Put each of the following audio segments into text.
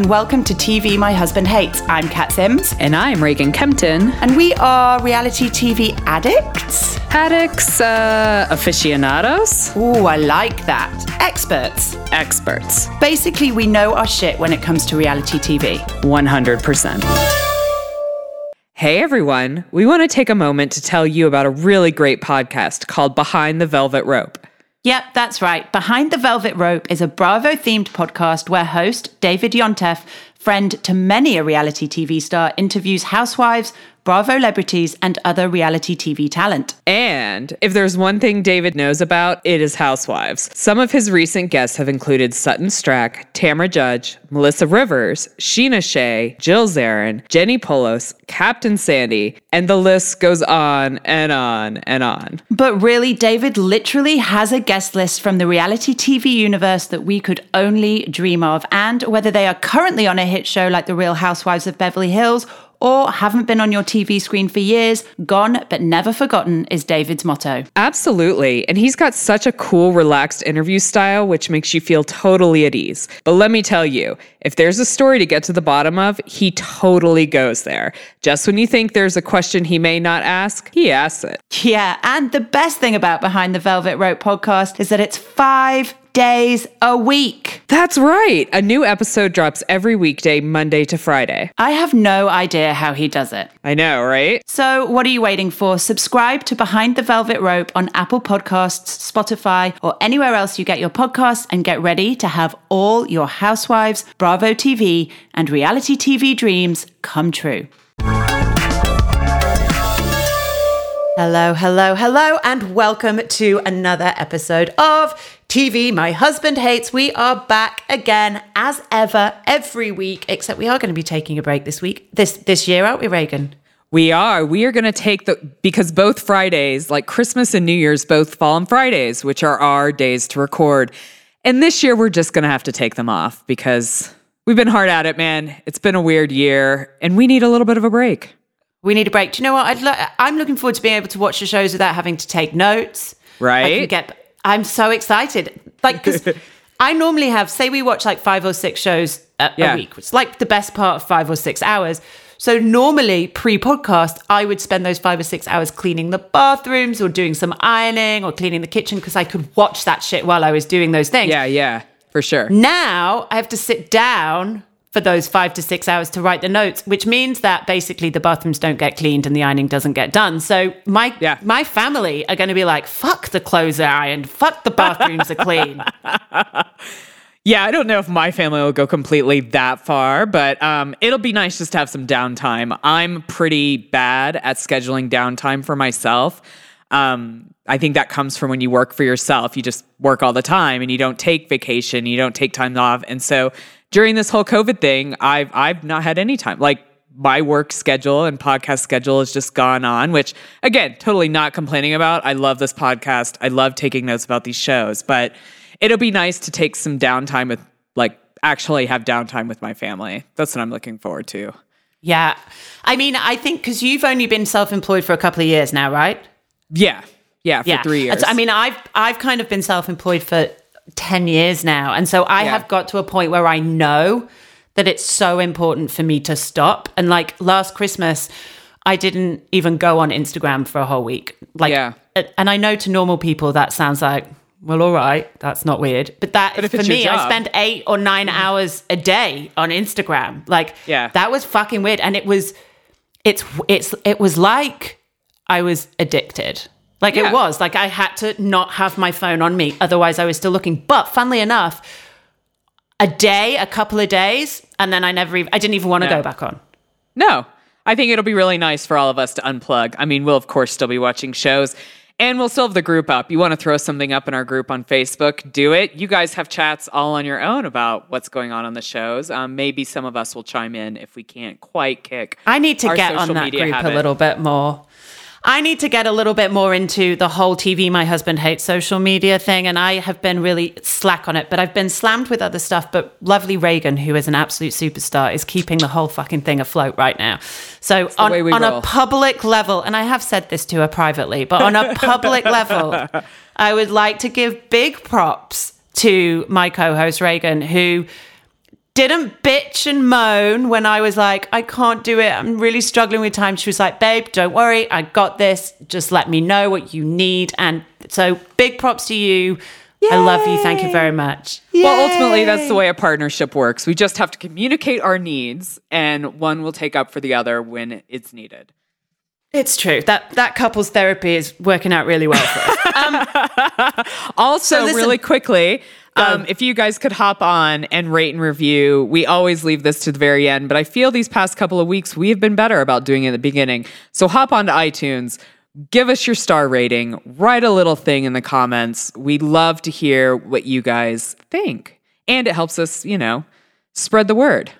and welcome to TV My Husband Hates. I'm Kat Sims. And I'm Reagan Kempton. And we are reality TV addicts. Addicts, uh, aficionados? Ooh, I like that. Experts. Experts. Basically, we know our shit when it comes to reality TV. 100%. Hey everyone, we want to take a moment to tell you about a really great podcast called Behind the Velvet Rope. Yep, that's right. Behind the Velvet Rope is a Bravo themed podcast where host David Yontef, friend to many a reality TV star, interviews housewives, Bravo celebrities, and other reality TV talent. And if there's one thing David knows about, it is housewives. Some of his recent guests have included Sutton Stracke, Tamra Judge, Melissa Rivers, Sheena Shay, Jill Zarin, Jenni Pulos, Captain Sandy, and the list goes on and on and on. But really, David literally has a guest list from the reality TV universe that we could only dream of. And whether they are currently on a hit show like The Real Housewives of Beverly Hills or haven't been on your TV screen for years, gone but never forgotten is David's motto. Absolutely. And he's got such a cool, relaxed interview style, which makes you feel totally at ease. But let me tell you, if there's a story to get to the bottom of, he totally goes there. Just when you think there's a question he may not ask, he asks it. Yeah. And the best thing about Behind the Velvet Rope podcast is that it's five days a week. That's right. A new episode drops every weekday, Monday to Friday. I have no idea how he does it. I know, right? So, what are you waiting for? Subscribe to Behind the Velvet Rope on Apple Podcasts, Spotify, or anywhere else you get your podcasts and get ready to have all your Housewives, Bravo TV, and reality TV dreams come true. Hello, hello, hello, and welcome to another episode of TV My Husband Hates. We are back again as ever every week, except we are going to be taking a break this week, this this year, aren't we, Reagan? We are. We are going to take the because both Fridays, like Christmas and New Year's, both fall on Fridays, which are our days to record. And this year, we're just going to have to take them off because we've been hard at it, man. It's been a weird year, and we need a little bit of a break. We need a break. Do you know what? I'd lo- I'm looking forward to being able to watch the shows without having to take notes. Right. I can get. I'm so excited. Like, because I normally have, say, we watch like five or six shows a, Yeah. a week, which is like the best part of five or six hours. So normally pre-podcast, I would spend those five or six hours cleaning the bathrooms or doing some ironing or cleaning the kitchen because I could watch that shit while I was doing those things. Yeah, yeah, for sure. Now I have to sit down for those five to six hours to write the notes, which means that basically the bathrooms don't get cleaned and the ironing doesn't get done. So my Yeah. my family are going to be like, "Fuck the clothes are ironed, fuck the bathrooms are clean." Yeah, I don't know if my family will go completely that far, but um, it'll be nice just to have some downtime. I'm pretty bad at scheduling downtime for myself. Um, I think that comes from when you work for yourself. You just work all the time and you don't take vacation, you don't take time off. And so during this whole COVID thing, I've I've not had any time. Like my work schedule and podcast schedule has just gone on, which again, totally not complaining about. I love this podcast. I love taking notes about these shows, but it'll be nice to take some downtime with like actually have downtime with my family. That's what I'm looking forward to. yeah, I mean, I think because you've only been self-employed for a couple of years now, right? Yeah. Yeah, for yeah, three years. I mean, I've I've kind of been self-employed for ten years now, and so I Yeah. have got to a point where I know that it's so important for me to stop. And like last Christmas, I didn't even go on Instagram for a whole week. Like, Yeah. and I know to normal people that sounds like. Well, all right, that's not weird, but that But for me, I job. spend eight or nine mm-hmm. hours a day on Instagram. Like, Yeah. that was fucking weird, and it was, it's, it's, it was like I was addicted. Like Yeah. it was like I had to not have my phone on me, otherwise I was still looking. But funnily enough, a day, a couple of days, and then I never even I didn't even want to Yeah. go back on. No, I think it'll be really nice for all of us to unplug. I mean, we'll of course still be watching shows and we'll still have the group up. You want to throw something up in our group on Facebook, do it. You guys have chats all on your own about what's going on on the shows. Um, maybe some of us will chime in if we can't quite kick. I need to get on that group habit. a little bit more. I need to get a little bit more into the whole TV my husband hates social media thing and I have been really slack on it but I've been slammed with other stuff but lovely Reagan who is an absolute superstar is keeping the whole fucking thing afloat right now. So on, on roll. a public level and I have said this to her privately but on a public level I would like to give big props to my co-host Reagan who didn't bitch and moan when I was like, I can't do it. I'm really struggling with time. She was like, babe, don't worry. I got this. Just let me know what you need. And so big props to you. I love you. Thank you very much. Well, ultimately, that's the way a partnership works. We just have to communicate our needs, and one will take up for the other when it's needed. It's true. That that couples therapy is working out really well for us. Um, Also, So listen- really quickly, um, if you guys could hop on and rate and review, we always leave this to the very end, but I feel these past couple of weeks we have been better about doing it at the beginning. So hop on to iTunes, give us your star rating, write a little thing in the comments. We love to hear what you guys think, and it helps us, you know, spread the word.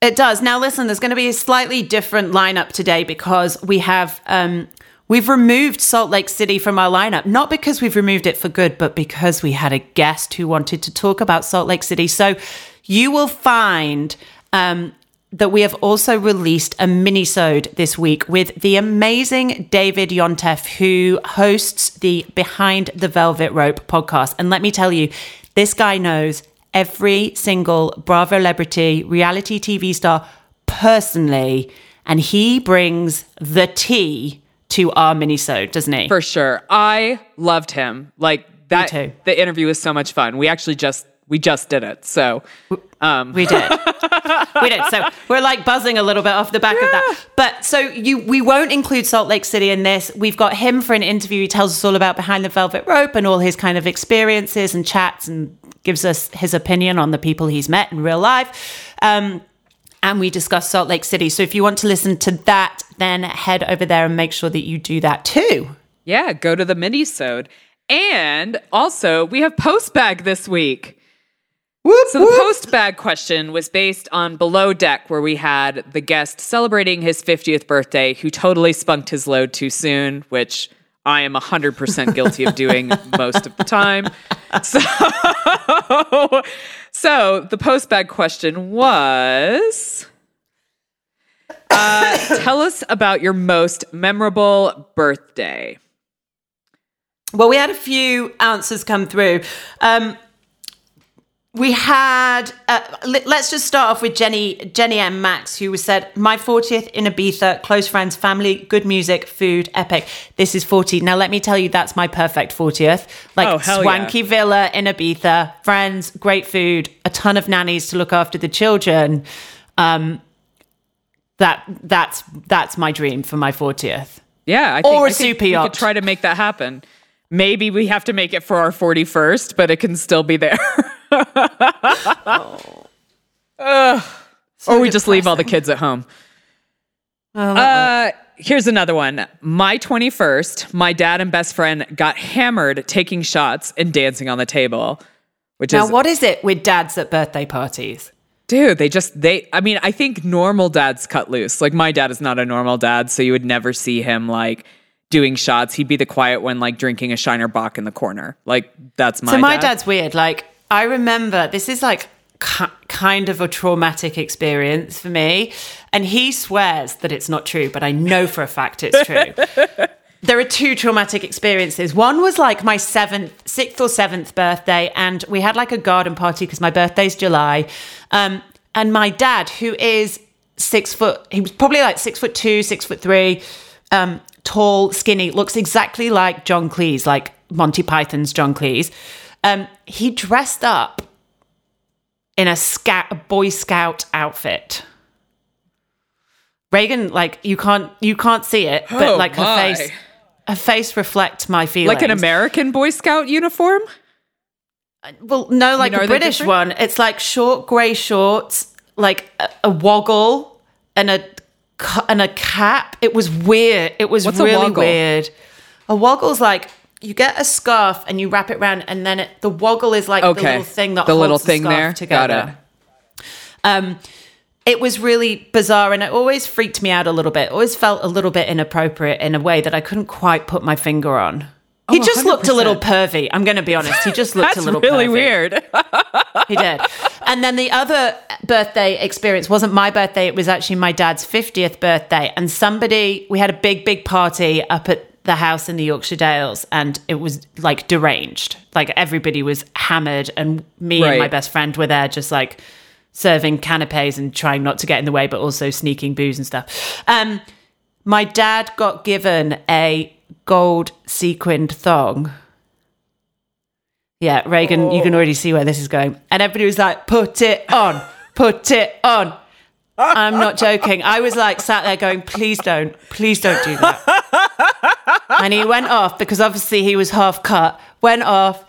It does. Now, listen, there's going to be a slightly different lineup today because we have um, we've removed Salt Lake City from our lineup, not because we've removed it for good, but because we had a guest who wanted to talk about Salt Lake City. So you will find um, that we have also released a mini-sode this week with the amazing David Yontef, who hosts the Behind the Velvet Rope podcast. And let me tell you, this guy knows every single Bravo celebrity, reality TV star personally, and he brings the tea to our mini-sode, doesn't he? For sure. I loved him. Like that too. the interview was so much fun. We actually just we just did it. So um We did. we did. So we're like buzzing a little bit off the back of that. But so you we won't include Salt Lake City in this. We've got him for an interview. He tells us all about behind the velvet rope and all his kind of experiences and chats and gives us his opinion on the people he's met in real life. Um, and we discuss Salt Lake City. So if you want to listen to that, then head over there and make sure that you do that too. yeah, go to the mini-sode. And also we have post bag this week. So the post bag question was based on Below Deck, where we had the guest celebrating his 50th birthday who totally spunked his load too soon, which I am 100% guilty of doing most of the time. So, so the post bag question was uh, Tell us about your most memorable birthday. Well, we had a few answers come through. Um, we had. Uh, let- let's just start off with Jenny Jenny M Max, who said, "My 40th in Ibiza, close friends, family, good music, food, epic. This is 40. Now, let me tell you, that's my perfect 40th. Like Oh, hell yeah. swanky villa in Ibiza, friends, great food, a ton of nannies to look after the children. Um, that that's that's my dream for my 40th. Yeah, I think, Or a I think super we yacht. could try to make that happen. Maybe we have to make it for our 41st, but it can still be there. Ugh. or we just leave all the kids at home. Uh, here's another one. My 21st, my dad and best friend got hammered taking shots and dancing on the table, which Now, is what is it with dads at birthday parties? Dude, they just they I mean, I think normal dads cut loose. Like my dad is not a normal dad, so you would never see him like doing shots. He'd be the quiet one like drinking a Shiner Bock in the corner. Like that's my so my dad. dad's weird. Like I remember this is like ki- kind of a traumatic experience for me, and he swears that it's not true, but I know for a fact it's true. there are two traumatic experiences. One was like my seventh, sixth or seventh birthday, and we had like a garden party because my birthday's July. Um, and my dad, who is six foot, he was probably like six foot two, six foot three, um, tall, skinny, looks exactly like John Cleese, like Monty Python's John Cleese. Um, he dressed up in a scout, a Boy Scout outfit. Reagan, like you can't you can't see it, but Oh, like her my. face her face reflect my feelings. like an American Boy Scout uniform? Well, no, like are a British one. It's like short grey shorts, like a, a woggle and a and a cap. It was weird. It was What's really woggle? weird. A woggle's like you get a scarf and you wrap it around, and then it, the woggle is like the little thing that The holds little the thing scarf there? Got together. it. Um, it was really bizarre, and it always freaked me out a little bit. Always felt a little bit inappropriate in a way that I couldn't quite put my finger on. He Oh, just looked a little pervy. I'm going to be honest. He just looked a little really pervy. weird. He did. And then the other birthday experience wasn't my birthday, it was actually my dad's 50th birthday. And somebody, we had a big, big party up at the house in the Yorkshire Dales, and it was like deranged. Like everybody was hammered, and me and my best friend were there just like serving canapes and trying not to get in the way, but also sneaking booze and stuff. Um, my dad got given a gold sequined thong. Yeah, Reagan, you can already see where this is going. And everybody was like, put it on, put it on. I'm not joking. I was like sat there going, please don't, please don't do that. and he went off because obviously he was half cut, went off,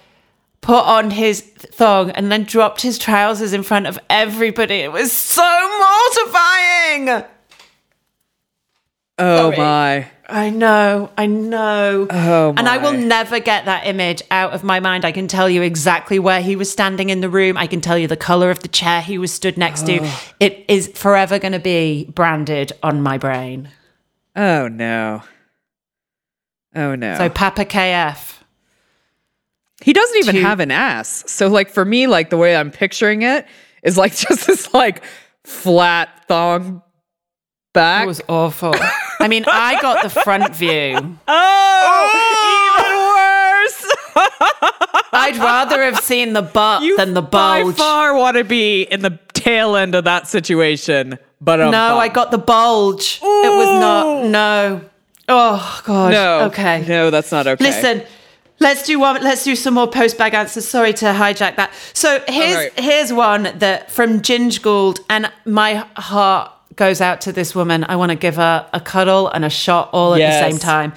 put on his thong, and then dropped his trousers in front of everybody. It was so mortifying. Oh Sorry. my. I know, I know. Oh And I will never get that image out of my mind. I can tell you exactly where he was standing in the room. I can tell you the color of the chair he was stood next to. Oh. It is forever going to be branded on my brain. Oh no. Oh no. So Papa KF. He doesn't even have an ass. So like for me, like the way I'm picturing it is like just this like flat thong back. It was awful. I mean, I got the front view. Oh, oh, even worse. I'd rather have seen the butt you than the bulge. far want to be in the tail end of that situation. But No, I got the bulge. It was not. No. Oh God. no. Okay. No, that's not okay. Listen, let's do one. Let's do some more post bag answers. Sorry to hijack that. So here's Alright. here's one that from Ginge Gould, and my heart goes out to this woman. I want to give her a cuddle and a shot all at the same time.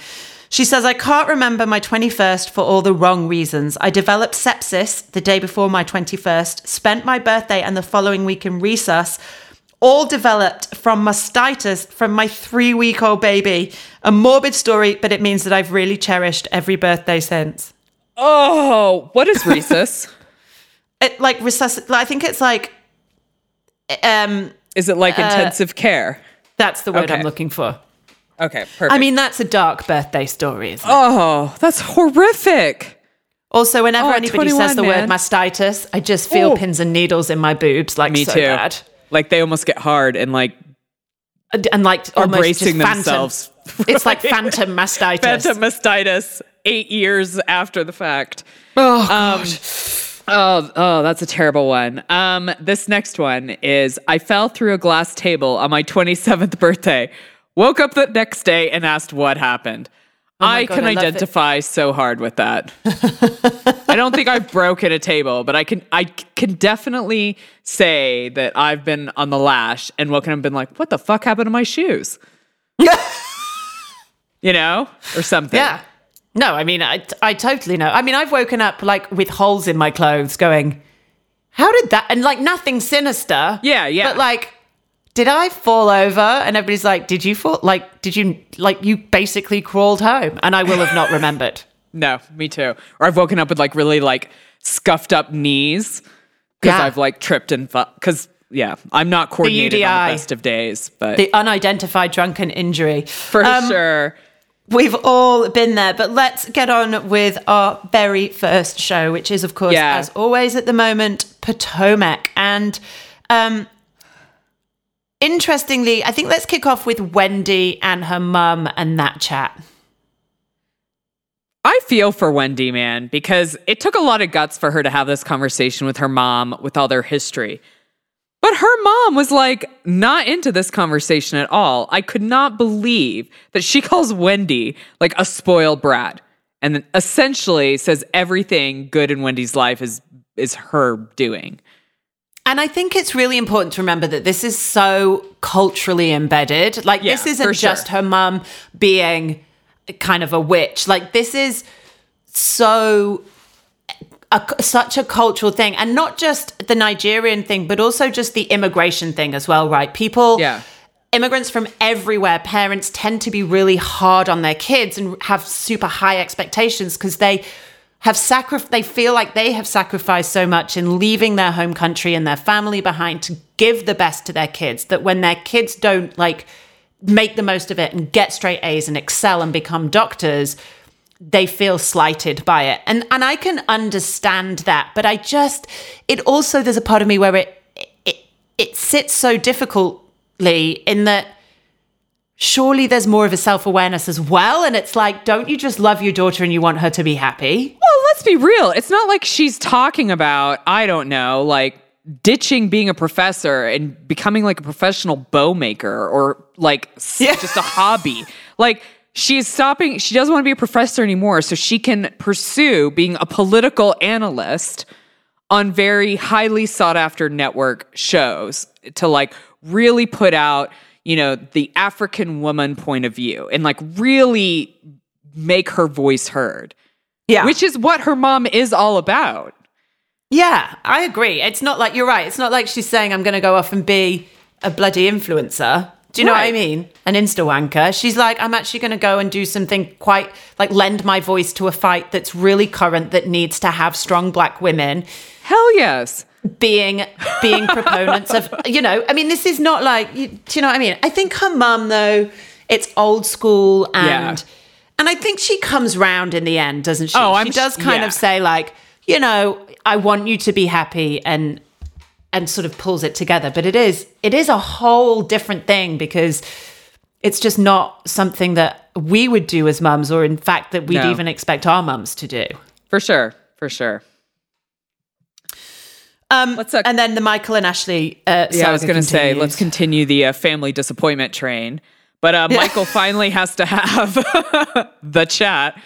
She says, I can't remember my 21st for all the wrong reasons. I developed sepsis the day before my 21st, spent my birthday and the following week in resus, all developed from mastitis from my three week old baby. A morbid story, but it means that I've really cherished every birthday since. oh, what is resus? It like resusc- I think it's like, um, is it like intensive care? that's the word I'm looking for. Okay, perfect. I mean, that's a dark birthday story, isn't it? oh, that's horrific. Also, whenever Oh, anybody says the man. word mastitis, I just feel Oh. pins and needles in my boobs, like Me so too. bad. Like they almost get hard and like And, like almost bracing themselves. It's like phantom mastitis. Phantom mastitis eight years after the fact. Oh, Um, oh, oh, that's a terrible one. Um, this next one is I fell through a glass table on my 27th birthday. Woke up the next day and asked what happened. Oh I Oh God, can I love it. identify so hard with that. I don't think I've broken a table, but I can I can definitely say that I've been on the lash and woken up and been like, what the fuck happened to my shoes? you know? Or something. yeah. No, I mean, I, I totally know. I mean, I've woken up like with holes in my clothes going, how did that? And like nothing sinister. Yeah, yeah. But like, did I fall over? And everybody's like, did you fall? Like, did you, like, you basically crawled home? And I will have not remembered. No, me too. Or I've woken up with like really like scuffed up knees because Yeah. I've like tripped and because yeah, I'm not coordinated on the best of days, but The unidentified drunken injury. for Um, sure. We've all been there, but let's get on with our very first show, which is, of course, Yeah. as always at the moment, Potomac. And um, interestingly, I think let's kick off with Wendy and her mum and that chat. I feel for Wendy, man, because it took a lot of guts for her to have this conversation with her mom with all their history. But her mom was like not into this conversation at all. I could not believe that she calls Wendy like a spoiled brat and essentially says everything good in Wendy's life is is her doing. And I think it's really important to remember that this is so culturally embedded. Like, this isn't for sure. just her mum being kind of a witch. Like, this is so a, such a cultural thing, and not just the Nigerian thing, but also just the immigration thing as well, right? People, Yeah. immigrants from everywhere, parents tend to be really hard on their kids and have super high expectations because they have sacrificed, they feel like they have sacrificed so much in leaving their home country and their family behind to give the best to their kids that when their kids don't like make the most of it and get straight A's and excel and become doctors, they feel slighted by it. And and I can understand that, but I just it also there's a part of me where it it it sits so difficultly in that surely there's more of a self-awareness as well and it's like don't you just love your daughter and you want her to be happy? Well, let's be real. It's not like she's talking about, I don't know, like ditching being a professor and becoming like a professional bow maker or like Yeah. just a hobby. Like she's stopping, she doesn't want to be a professor anymore. So she can pursue being a political analyst on very highly sought after network shows to like really put out, you know, the African woman point of view and like really make her voice heard, Yeah. which is what her mom is all about. Yeah, I agree. It's not like you're right. It's not like she's saying I'm going to go off and be a bloody influencer. Do you know what I mean? An insta wanker. She's like, I'm actually going to go and do something quite like lend my voice to a fight that's really current that needs to have strong black women Hell yes. Being being proponents of you know. I mean, this is not like you, do you know what I mean? I think her mum though, it's old school and Yeah. and I think she comes round in the end, doesn't she? Oh, she I'm sh- does kind yeah. of say like, you know, I want you to be happy and and sort of pulls it together. But it is it is a whole different thing because it's just not something that we would do as mums, or in fact that we'd No. even expect our mums to do. For sure. For sure. Um, Let's, uh, and then the Michael and Ashley. Uh, Yeah, I was going to say, let's continue the uh, family disappointment train. But uh, Michael finally has to have the chat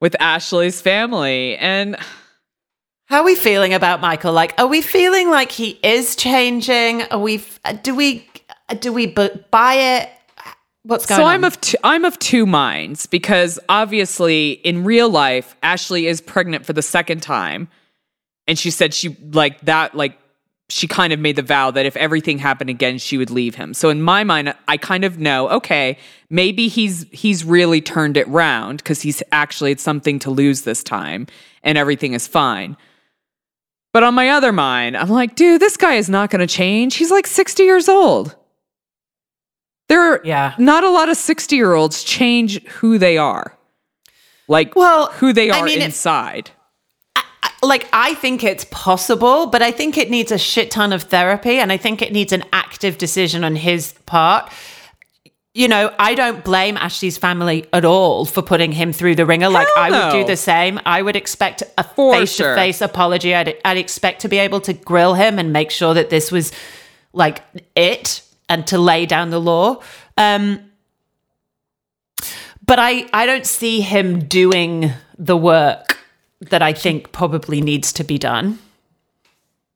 with Ashley's family. And How are we feeling about Michael? Like, are we feeling like he is changing? Are we? Do we? Do we bu- buy it? What's going so on? I'm of t- I'm of two minds because obviously in real life Ashley is pregnant for the second time and she said she like that like she kind of made the vow that if everything happened again she would leave him. So in my mind I kind of know okay maybe he's he's really turned it round cuz he's actually had something to lose this time and everything is fine. But on my other mind I'm like dude this guy is not going to change. He's like 60 years old. There are Yeah. not a lot of 60 year olds change who they are. Like Well, who they I are mean, it- inside. Like I think it's possible, but I think it needs a shit ton of therapy and I think it needs an active decision on his part. You know, I don't blame Ashley's family at all for putting him through the ringer. Like I would do the same. I would expect a face to face apology. I'd, I'd expect to be able to grill him and make sure that this was like it and to lay down the law. Um, but I, I don't see him doing the work that I think probably needs to be done.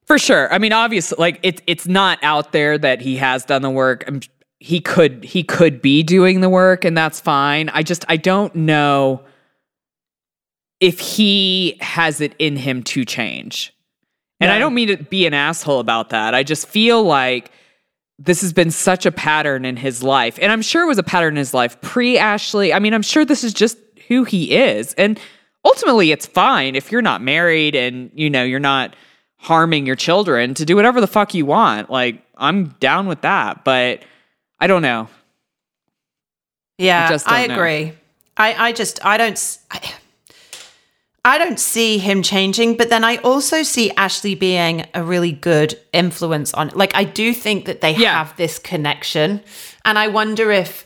For sure. I mean, obviously, like it's it's not out there that he has done the work. i he could he could be doing the work, and that's fine. I just I don't know if he has it in him to change. And I don't mean to be an asshole about that. I just feel like this has been such a pattern in his life. And I'm sure it was a pattern in his life pre Ashley. I mean, I'm sure this is just who he is. And ultimately, it's fine if you're not married and, you know, you're not harming your children to do whatever the fuck you want. Like, I'm down with that. But I don't know. Yeah, I know. agree. I, I just I don't s- I, I don't see him changing, but then I also see Ashley being a really good influence on like I do think that they Yeah. have this connection. And I wonder if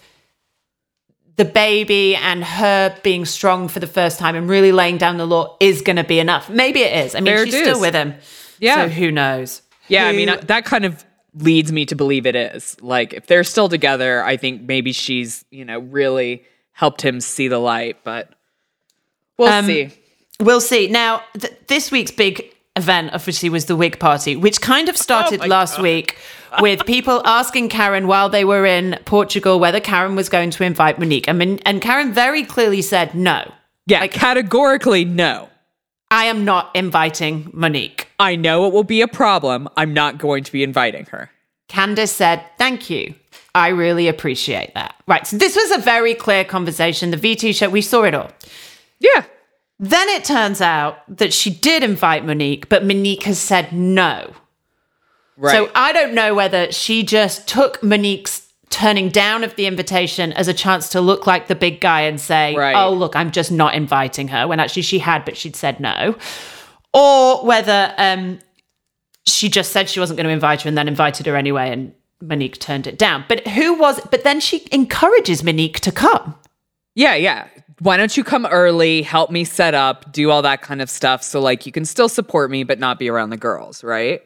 the baby and her being strong for the first time and really laying down the law is going to be enough. Maybe it is. I mean, There she's still with him. Yeah. So who knows? Yeah, I mean, that kind of leads me to believe it is. Like, if they're still together, I think maybe she's, you know, really helped him see the light, but we'll Um, see. We'll see. Now, th- this week's big event obviously was the wig party, which kind of started Oh last week with people asking Karen while they were in Portugal whether Karen was going to invite Monique. I mean, and Karen very clearly said no. Yeah, categorically, no. I am not inviting Monique. I know it will be a problem. I'm not going to be inviting her. Candiace said, Thank you. I really appreciate that. Right. So this was a very clear conversation. The VT show, we saw it all. Yeah. Then it turns out that she did invite Monique, but Monique has said no. Right. So I don't know whether she just took Monique's turning down of the invitation as a chance to look like the big guy and say, Right. oh, look, I'm just not inviting her, when actually she had, but she'd said no. Or whether um, she just said she wasn't going to invite her and then invited her anyway and Monique turned it down. But who was, but then she encourages Monique to come. yeah, yeah. Why don't you come early, help me set up, do all that kind of stuff so like you can still support me but not be around the girls, right?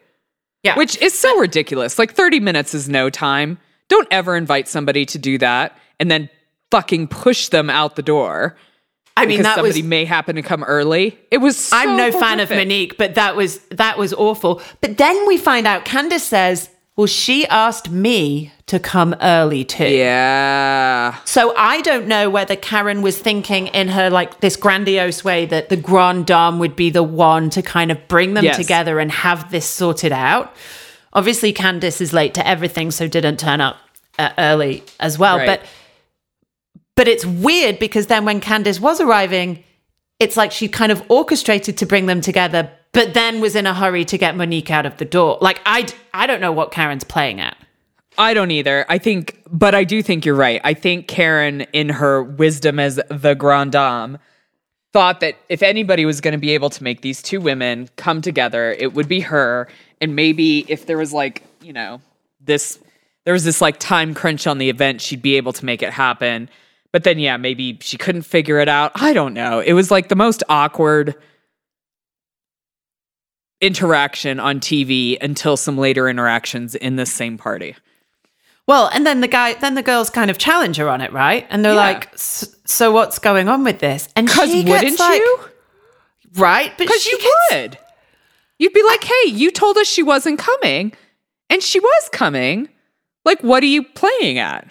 Yeah. Which is so ridiculous. Like 30 minutes is no time. Don't ever invite somebody to do that and then fucking push them out the door. I mean, that was somebody may happen to come early. It was so I'm no fan of horrific. Monique, but that was that was awful. But then we find out Candiace says, "Well, she asked me to come early too." Yeah. So I don't know whether Karen was thinking in her like this grandiose way that the grand dame would be the one to kind of bring them Yes. together and have this sorted out. Obviously, Candiace is late to everything, so didn't turn up uh, early as well. Right. But but it's weird because then when Candiace was arriving, it's like she kind of orchestrated to bring them together, but then was in a hurry to get Monique out of the door. Like I I don't know what Karen's playing at. I don't either. I think, but I do think you're right. I think Karen, in her wisdom as the grand dame, thought that if anybody was going to be able to make these two women come together, it would be her. And maybe if there was like, you know, this, there was this like time crunch on the event, she'd be able to make it happen. But then, yeah, maybe she couldn't figure it out. I don't know. It was like the most awkward interaction on TV until some later interactions in this same party. Well, and then the guy, then the girls kind of challenge her on it, right? And they're Yeah. like, "S- "So what's going on with this?" And Because she wouldn't like- you? Right? Because you gets- would. You'd be like, hey, you told us she wasn't coming, and she was coming. Like, what are you playing at?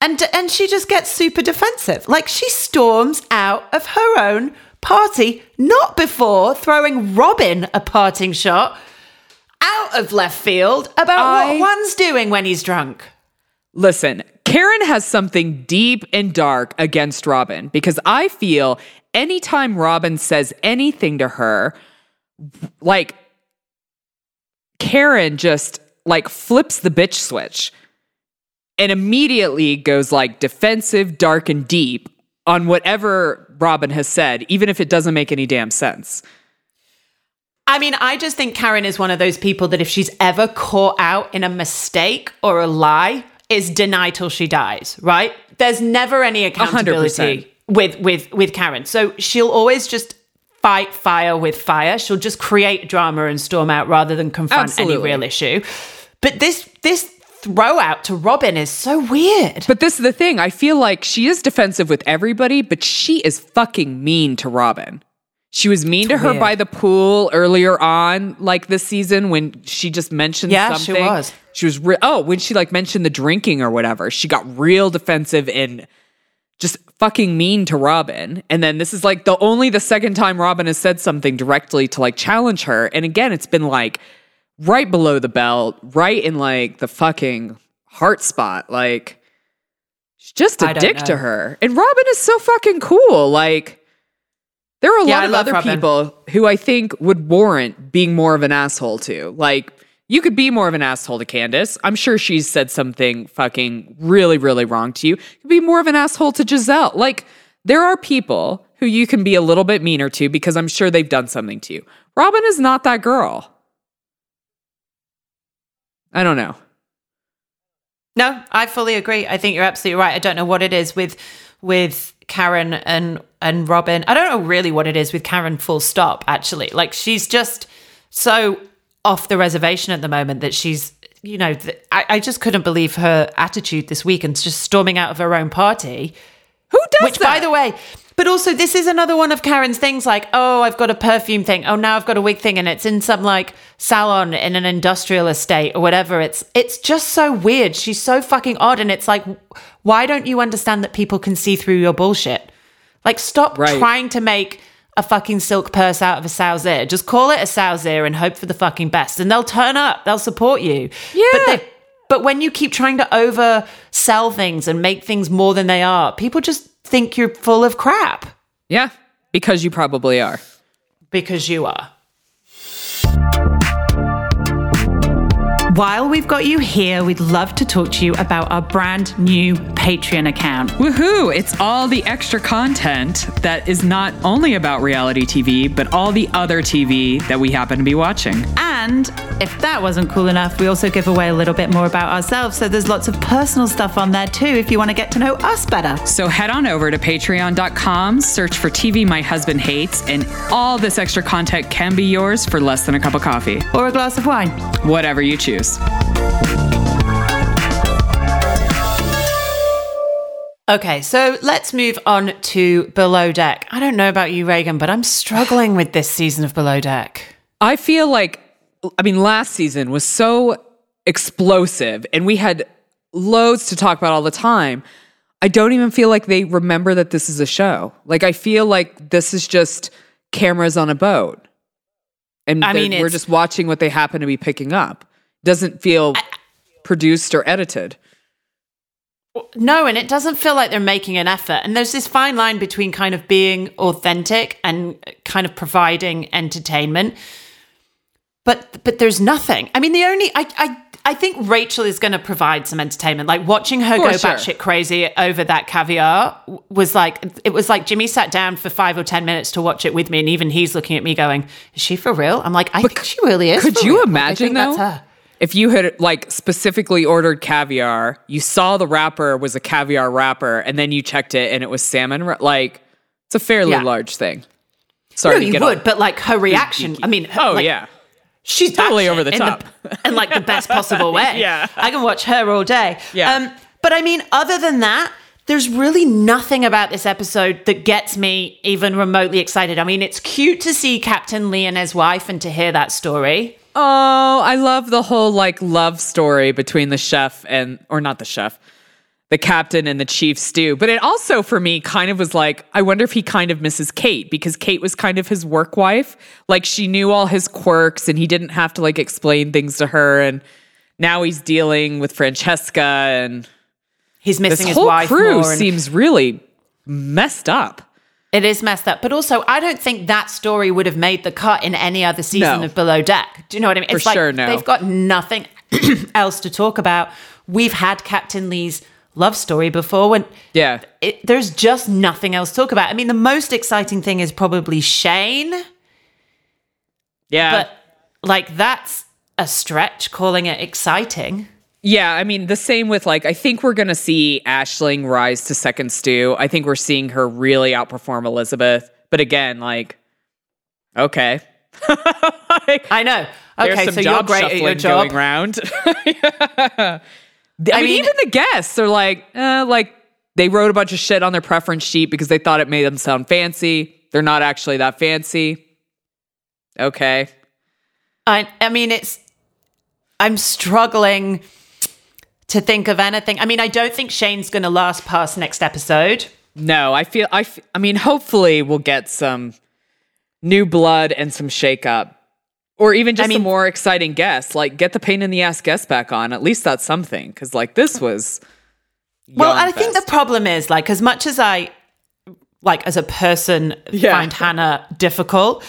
and and she just gets super defensive. Like she storms out of her own party, not before throwing Robyn a parting shot out of left field about I- what one's doing when he's drunk. Listen, Karen has something deep and dark against Robyn because I feel anytime Robyn says anything to her, like Karen just like flips the bitch switch and immediately goes like defensive, dark, and deep on whatever Robyn has said, even if it doesn't make any damn sense. I mean, I just think Karen is one of those people that if she's ever caught out in a mistake or a lie, is deny till she dies, right? There's never any accountability 100%. with with with Karen. So she'll always just fight fire with fire. She'll just create drama and storm out rather than confront Absolutely. any real issue. But this this throw out to Robyn is so weird. But this is the thing. I feel like she is defensive with everybody, but she is fucking mean to Robyn. She was mean to her by the pool earlier on, like this season when she just mentioned Yeah, she something. was. She was re- oh when she like mentioned the drinking or whatever. She got real defensive and just fucking mean to Robyn. And then this is like the only the second time Robyn has said something directly to like challenge her. And again, it's been like right below the belt, right in like the fucking heart spot. Like she's just a dick to her. And Robyn is so fucking cool. Like there are a Yeah, lot of other Robyn. people who I think would warrant being more of an asshole to. Like you could be more of an asshole to Candiace. I'm sure she's said something fucking really, really wrong to you. You could be more of an asshole to Gizelle. Like, there are people who you can be a little bit meaner to because I'm sure they've done something to you. Robyn is not that girl. I don't know. No, I fully agree. I think you're absolutely right. I don't know what it is with with Karen and and Robyn. I don't know really what it is with Karen full stop actually. Like she's just so off the reservation at the moment that she's you know, I, I just couldn't believe her attitude this week and just storming out of her own party. Who does Which, that? by the way, but also this is another one of Karen's things like, oh, I've got a perfume thing. Oh, now I've got a wig thing, and it's in some like salon in an industrial estate or whatever. It's it's just so weird. She's so fucking odd, and it's like, why don't you understand that people can see through your bullshit? Like, stop Right. trying to make a fucking silk purse out of a sow's ear. Just call it a sow's ear and hope for the fucking best, and they'll turn up. They'll support you. Yeah. But they, but when you keep trying to oversell things and make things more than they are, people just think you're full of crap yeah, because you probably are. because you are. While we've got you here, we'd love to talk to you about our brand new Patreon account. Woohoo! It's all the extra content that is not only about reality TV, but all the other TV that we happen to be watching. And if that wasn't cool enough, we also give away a little bit more about ourselves. So there's lots of personal stuff on there too if you want to get to know us better. So head on over to patreon.com, search for TV My Husband Hates, and all this extra content can be yours for less than a cup of coffee. Or a glass of wine. Whatever you choose. Okay, so let's move on to Below Deck. I don't know about you, Reagan, but I'm struggling with this season of Below Deck. I feel like, I mean, last season was so explosive and we had loads to talk about all the time. I don't even feel like they remember that this is a show. Like, I feel like this is just cameras on a boat. And I mean, we're just watching what they happen to be picking up. Doesn't feel produced or edited. No, and it doesn't feel like they're making an effort. And there's this fine line between kind of being authentic and kind of providing entertainment. But but there's nothing. I mean, the only I I I think Rachel is going to provide some entertainment. Like watching her For go sure. batshit crazy over that caviar was like it was like Jimmy sat down for five or ten minutes to watch it with me, and even he's looking at me going, "Is she for real?" I'm like, "I think she really is." Could you real. Like, I imagine think though? If you had like specifically ordered caviar, you saw the wrapper was a caviar wrapper, and then you checked it and it was salmon. Like it's a fairly Yeah. large thing. Sorry No, you would, all- but like her reaction. I mean, her- oh like, yeah, she's Totally over the top. in like the best possible way. Yeah. I can watch her all day. Yeah. Um, but I mean, other than that, there's really nothing about this episode that gets me even remotely excited. I mean, it's cute to see Captain Lee and his wife and to hear that story. Oh, I love the whole like love story between the chef and or not the chef, the captain and the chief stew. But it also for me kind of was like, I wonder if he kind of misses Kate because Kate was kind of his work wife. Like she knew all his quirks and he didn't have to like explain things to her and now he's dealing with Francesca and He's this missing his whole wife crew seems really messed up. It is messed up. But also, I don't think that story would have made the cut in any other season No. of Below Deck. Do you know what I mean? For it's like sure, no. they've got nothing else to talk about. We've had Captain Lee's love story before when Yeah. it, there's just nothing else to talk about. I mean, the most exciting thing is probably Shane, Yeah. but like that's a stretch calling it exciting. Yeah, I mean, the same with like, I think we're going to see Ashling rise to second stew. I think we're seeing her really outperform Elizabeth. But again, like, okay. like, I know. Okay, so you're great at your job. going around. I, mean, mean- even the guests are like, uh, like, they wrote a bunch of shit on their preference sheet because they thought it made them sound fancy. They're not actually that fancy. Okay. I, I mean, it's. I'm struggling to think of anything. I mean, I don't think Shane's going to last past next episode. No, I feel I. F- I mean, hopefully we'll get some new blood and some shakeup, or even just I mean- a more exciting guest. Like get the pain in the ass guest back on. At least that's something. Because like this was. Well, I think the problem is like as much as I like as a person Yeah. find Hannah difficult,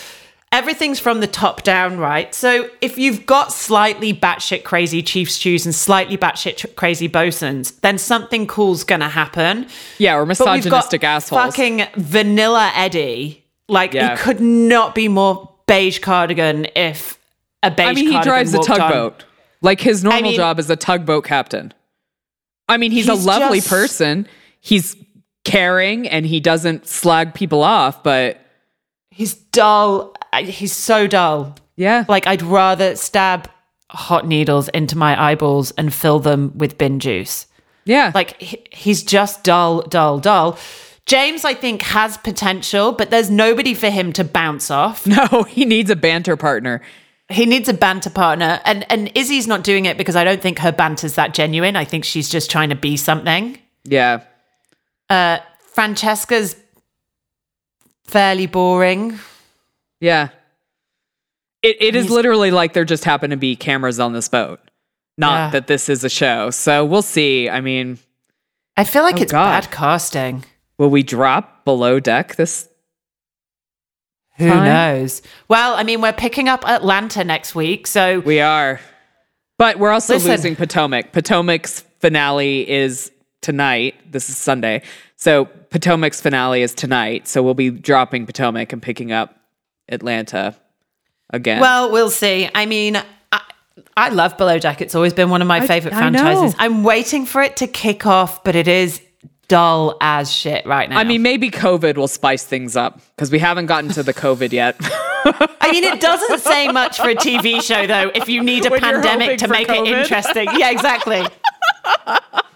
everything's from the top down, right? So if you've got slightly batshit crazy chief stews and slightly batshit crazy bosuns, then something cool's gonna happen. yeah, or But misogynistic assholes. fucking Vanilla Eddie. Like Yeah. he could not be more beige cardigan if a beige. I mean, he drives a walked on. tugboat. Like his normal mean- job is a tugboat captain. I mean, he's, He's a lovely just- person. He's caring and he doesn't slag people off. But He's dull. I- He's so dull. yeah, Like I'd rather stab hot needles into my eyeballs and fill them with bin juice. yeah. Like he- he's just dull, dull, dull. James, I think, has potential, but there's nobody for him to bounce off. no, he needs a banter partner. He needs a banter partner, and and Izzy's not doing it because I don't think her banter's that genuine. I think she's just trying to be something. Yeah. Uh, Francesca's fairly boring. Yeah. It it is literally like there just happen to be cameras on this boat. Not Yeah. that this is a show. So we'll see. I mean, I feel like Oh, it's God. bad casting. will we drop below deck this Who Fine. knows? Well, I mean, we're picking up Atlanta next week, so we are. But we're also Listen. losing Potomac. Potomac's finale is tonight. This is Sunday. So Potomac's finale is tonight. So we'll be dropping Potomac and picking up Atlanta again. Well, we'll see. I mean, I, I love Below Deck. It's always been one of my favorite I know. franchises. I'm waiting for it to kick off, but it is dull as shit right now. I mean, maybe COVID will spice things up because we haven't gotten to the COVID yet. I mean, it doesn't say much for a TV show, though. If you need a When pandemic to for make it interesting, yeah, exactly.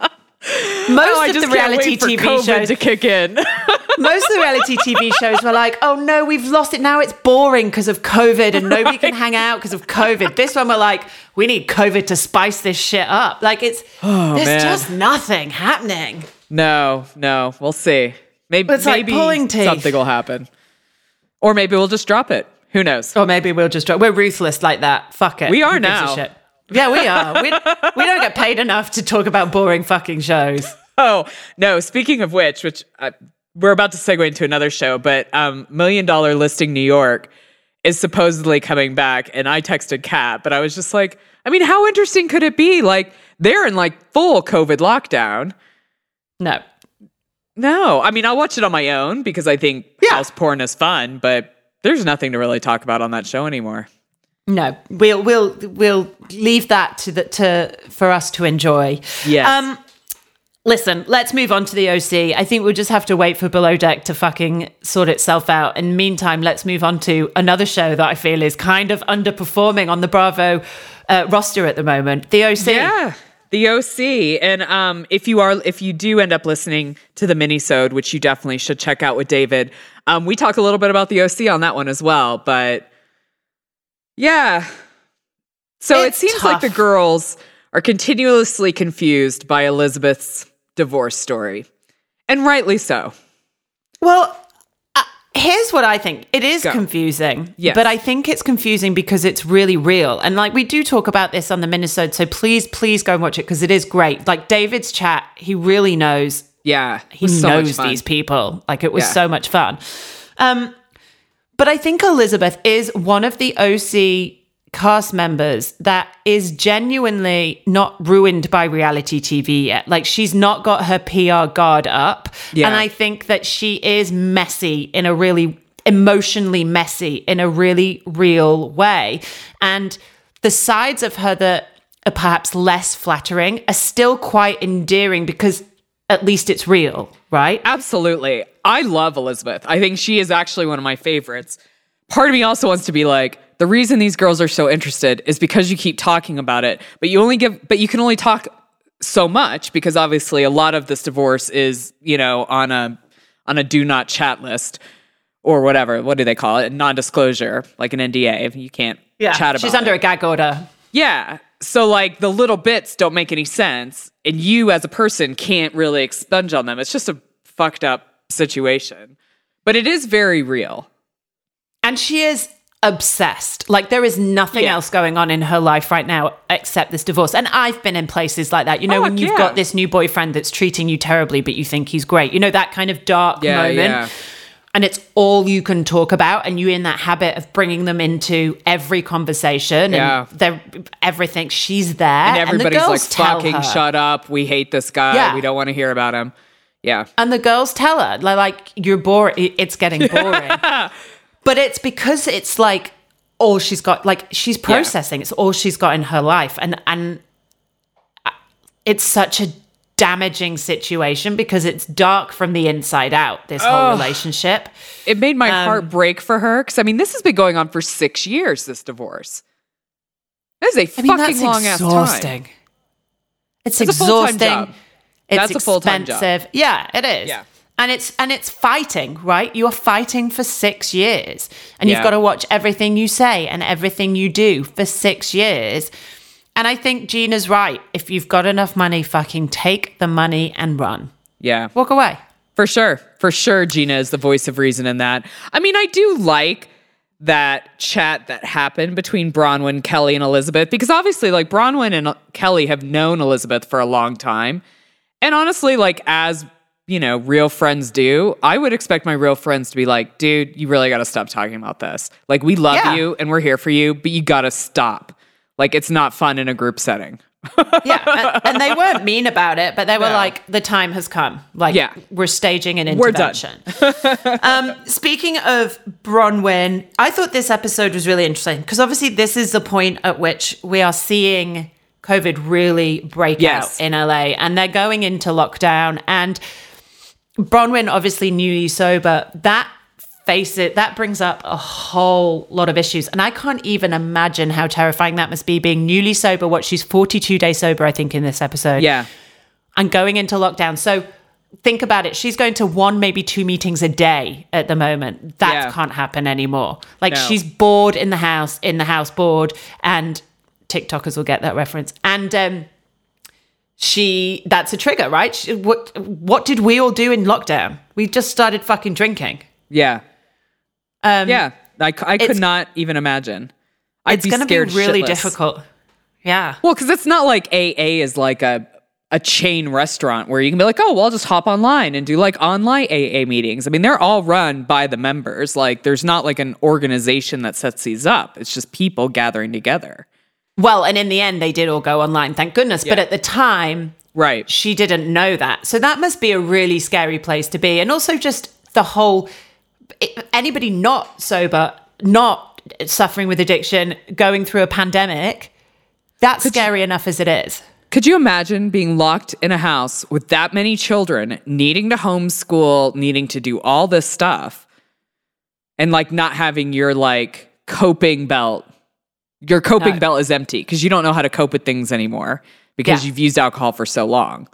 Most Oh, of the reality TV COVID shows, to kick in. most of the reality TV shows were like, "Oh no, we've lost it now. It's boring because of COVID, and nobody can hang out because of COVID." This one, we're like, "We need COVID to spice this shit up." Like it's oh, there's man. just nothing happening. no, no, we'll see. Maybe It's like maybe pulling teeth. something will happen, or maybe we'll just drop it. Who knows? Or maybe we'll just drop. we're ruthless like that. Fuck it. We are Who now. Yeah, we are. We, we don't get paid enough to talk about boring fucking shows. Oh no! Speaking of which, which uh, we're about to segue into another show, but um, Million Dollar Listing New York is supposedly coming back, and I texted Kat, but I was just like, I mean, how interesting could it be? Like they're in like full COVID lockdown. No. No, I mean, I'll watch it on my own because I think Yeah. house porn is fun, but there's nothing to really talk about on that show anymore. No, we'll we'll we'll leave that to the to for us to enjoy. Yes. Um, listen, let's move on to the OC. I think we'll just have to wait for Below Deck to fucking sort itself out. And meantime, let's move on to another show that I feel is kind of underperforming on the Bravo uh, roster at the moment. The OC. Yeah. The OC. And um, if you are if you do end up listening to the minisode, which you definitely should check out with David, um, we talk a little bit about the OC on that one as well. But yeah. So It's it seems like the girls are continuously confused by Elizabeth's divorce story. And rightly so. Well, uh, here's what I think. It is Go. confusing. Yes. But I think it's confusing because it's really real. And like we do talk about this on the minisode, so please, please go and watch it because it is great. Like David's chat, he really knows Yeah. he so knows these people. Like it was Yeah. so much fun. Um, but I think Elizabeth is one of the OC cast members that is genuinely not ruined by reality TV yet. Like she's not got her PR guard up. Yeah. And I think that she is messy in a really emotionally messy in a really real way. And the sides of her that are perhaps less flattering are still quite endearing because at least it's real, right? Absolutely. I love Elizabeth. I think she is actually one of my favorites. Part of me also wants to be like, the reason these girls are so interested is because you keep talking about it, but you only give, but you can only talk so much because obviously a lot of this divorce is, you know, on a, on a do not chat list or whatever. What do they call it? Non-disclosure, like an NDA. You can't chat about She's under it. a gag order. Yeah. So like the little bits don't make any sense, and you as a person can't really expunge on them. It's just a fucked up situation. But it is very real. And she is obsessed. Like there is nothing Yeah. else going on in her life right now except this divorce. And I've been in places like that. You know, Oh, when you've yeah. got this new boyfriend that's treating you terribly, but you think he's great. You know, that kind of dark Yeah, moment. And it's all you can talk about, and you're in that habit of bringing them into every conversation. Yeah. And they're everything. She's there, And everybody's like, girls tell fucking her. shut up. We hate this guy. We don't want to hear about him. Yeah. And the girls tell her, like, you're boring. It's getting boring. but it's because it's like all she's got, like she's processing. It's all she's got in her life. And, and uh, it's such a damaging situation because it's dark from the inside out, this whole relationship. It made my Um, heart break for her. Cause I mean, this has been going on for six years, this divorce. That is a I mean, fucking long ass time. exhausting. It's, It's exhausting. Job. It's That's a full-time job. expensive. Yeah, it is. Yeah. And it's and it's fighting, right? You're fighting for six years. And you've got to watch everything you say and everything you do for six years. And I think Gina's right. If you've got enough money, fucking take the money and run. Yeah. Walk away. For sure. For sure, Gina is the voice of reason in that. I mean, I do like that chat that happened between Braunwyn, Kelly, and Elizabeth because obviously, like, Braunwyn and Kelly have known Elizabeth for a long time. And honestly, like, as you know, real friends do, I would expect my real friends to be like, dude, you really got to stop talking about this. Like, we love Yeah. you and we're here for you, but you got to stop. Like, it's not fun in a group setting. yeah, and, and they weren't mean about it, but they were No. like, the time has come. Like, Yeah. we're staging an We're done. intervention. um, speaking of Braunwyn, I thought this episode was really interesting because obviously this is the point at which we are seeing COVID really break Yes. out in LA, and they're going into lockdown. And Braunwyn, obviously newly sober, that face it, that brings up a whole lot of issues. And I can't even imagine how terrifying that must be being newly sober. What she's 42 days sober, I think, in this episode. Yeah. And going into lockdown. So think about it. She's going to one, maybe two meetings a day at the moment. That Yeah. can't happen anymore. Like No. she's bored in the house, in the house bored, and TikTokers will get that reference. And um she that's a trigger, right? She, what what did we all do in lockdown? We just started fucking drinking. Yeah. Um, Yeah. I could not even imagine. I'd it's going to be really shitless. difficult. Yeah. Well, because it's not like AA is like a a chain restaurant where you can be like, oh, well, I'll just hop online and do like online AA meetings. I mean, they're all run by the members. Like, there's not like an organization that sets these up. It's just people gathering together. Well, and in the end, they did all go online, thank goodness. But at the time, Right. she didn't know that. So that must be a really scary place to be. And also, just the whole anybody not sober, not suffering with addiction, going through a pandemic, that's scary enough as it is. Could you imagine being locked in a house with that many children, needing to homeschool, needing to do all this stuff, and like not having your like coping belt? Your coping No. belt is empty because you don't know how to cope with things anymore because Yeah. you've used alcohol for so long.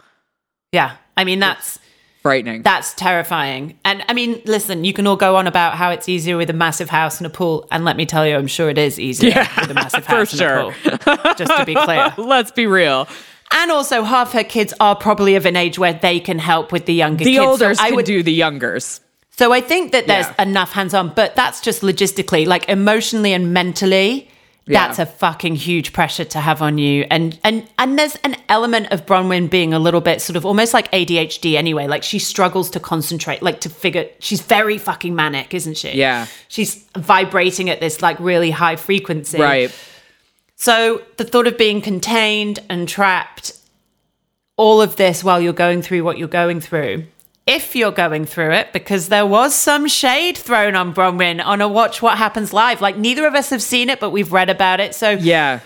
Yeah. I mean, that's. Frightening. That's terrifying. And I mean, listen, you can all go on about how it's easier with a massive house and a pool. And let me tell you, I'm sure it is easier Yeah, with a massive house and sure. a pool. Just to be clear. Let's be real. And also, half her kids are probably of an age where they can help with the younger The kids. So olders I would do the youngers. So I think that there's Yeah. enough hands on, but that's just logistically, like emotionally and mentally. Yeah. That's a fucking huge pressure to have on you, and and and there's an element of Braunwyn being a little bit sort of almost like ADHD anyway. Like she struggles to concentrate, like to figure. She's very fucking manic, isn't she? Yeah. she's vibrating at this like really high frequency. Right. So the thought of being contained and trapped, all of this while you're going through what you're going through, if you're going through it, because there was some shade thrown on Braunwyn on a Watch What Happens Live. Like neither of us have seen it, but we've read about it. So Yeah.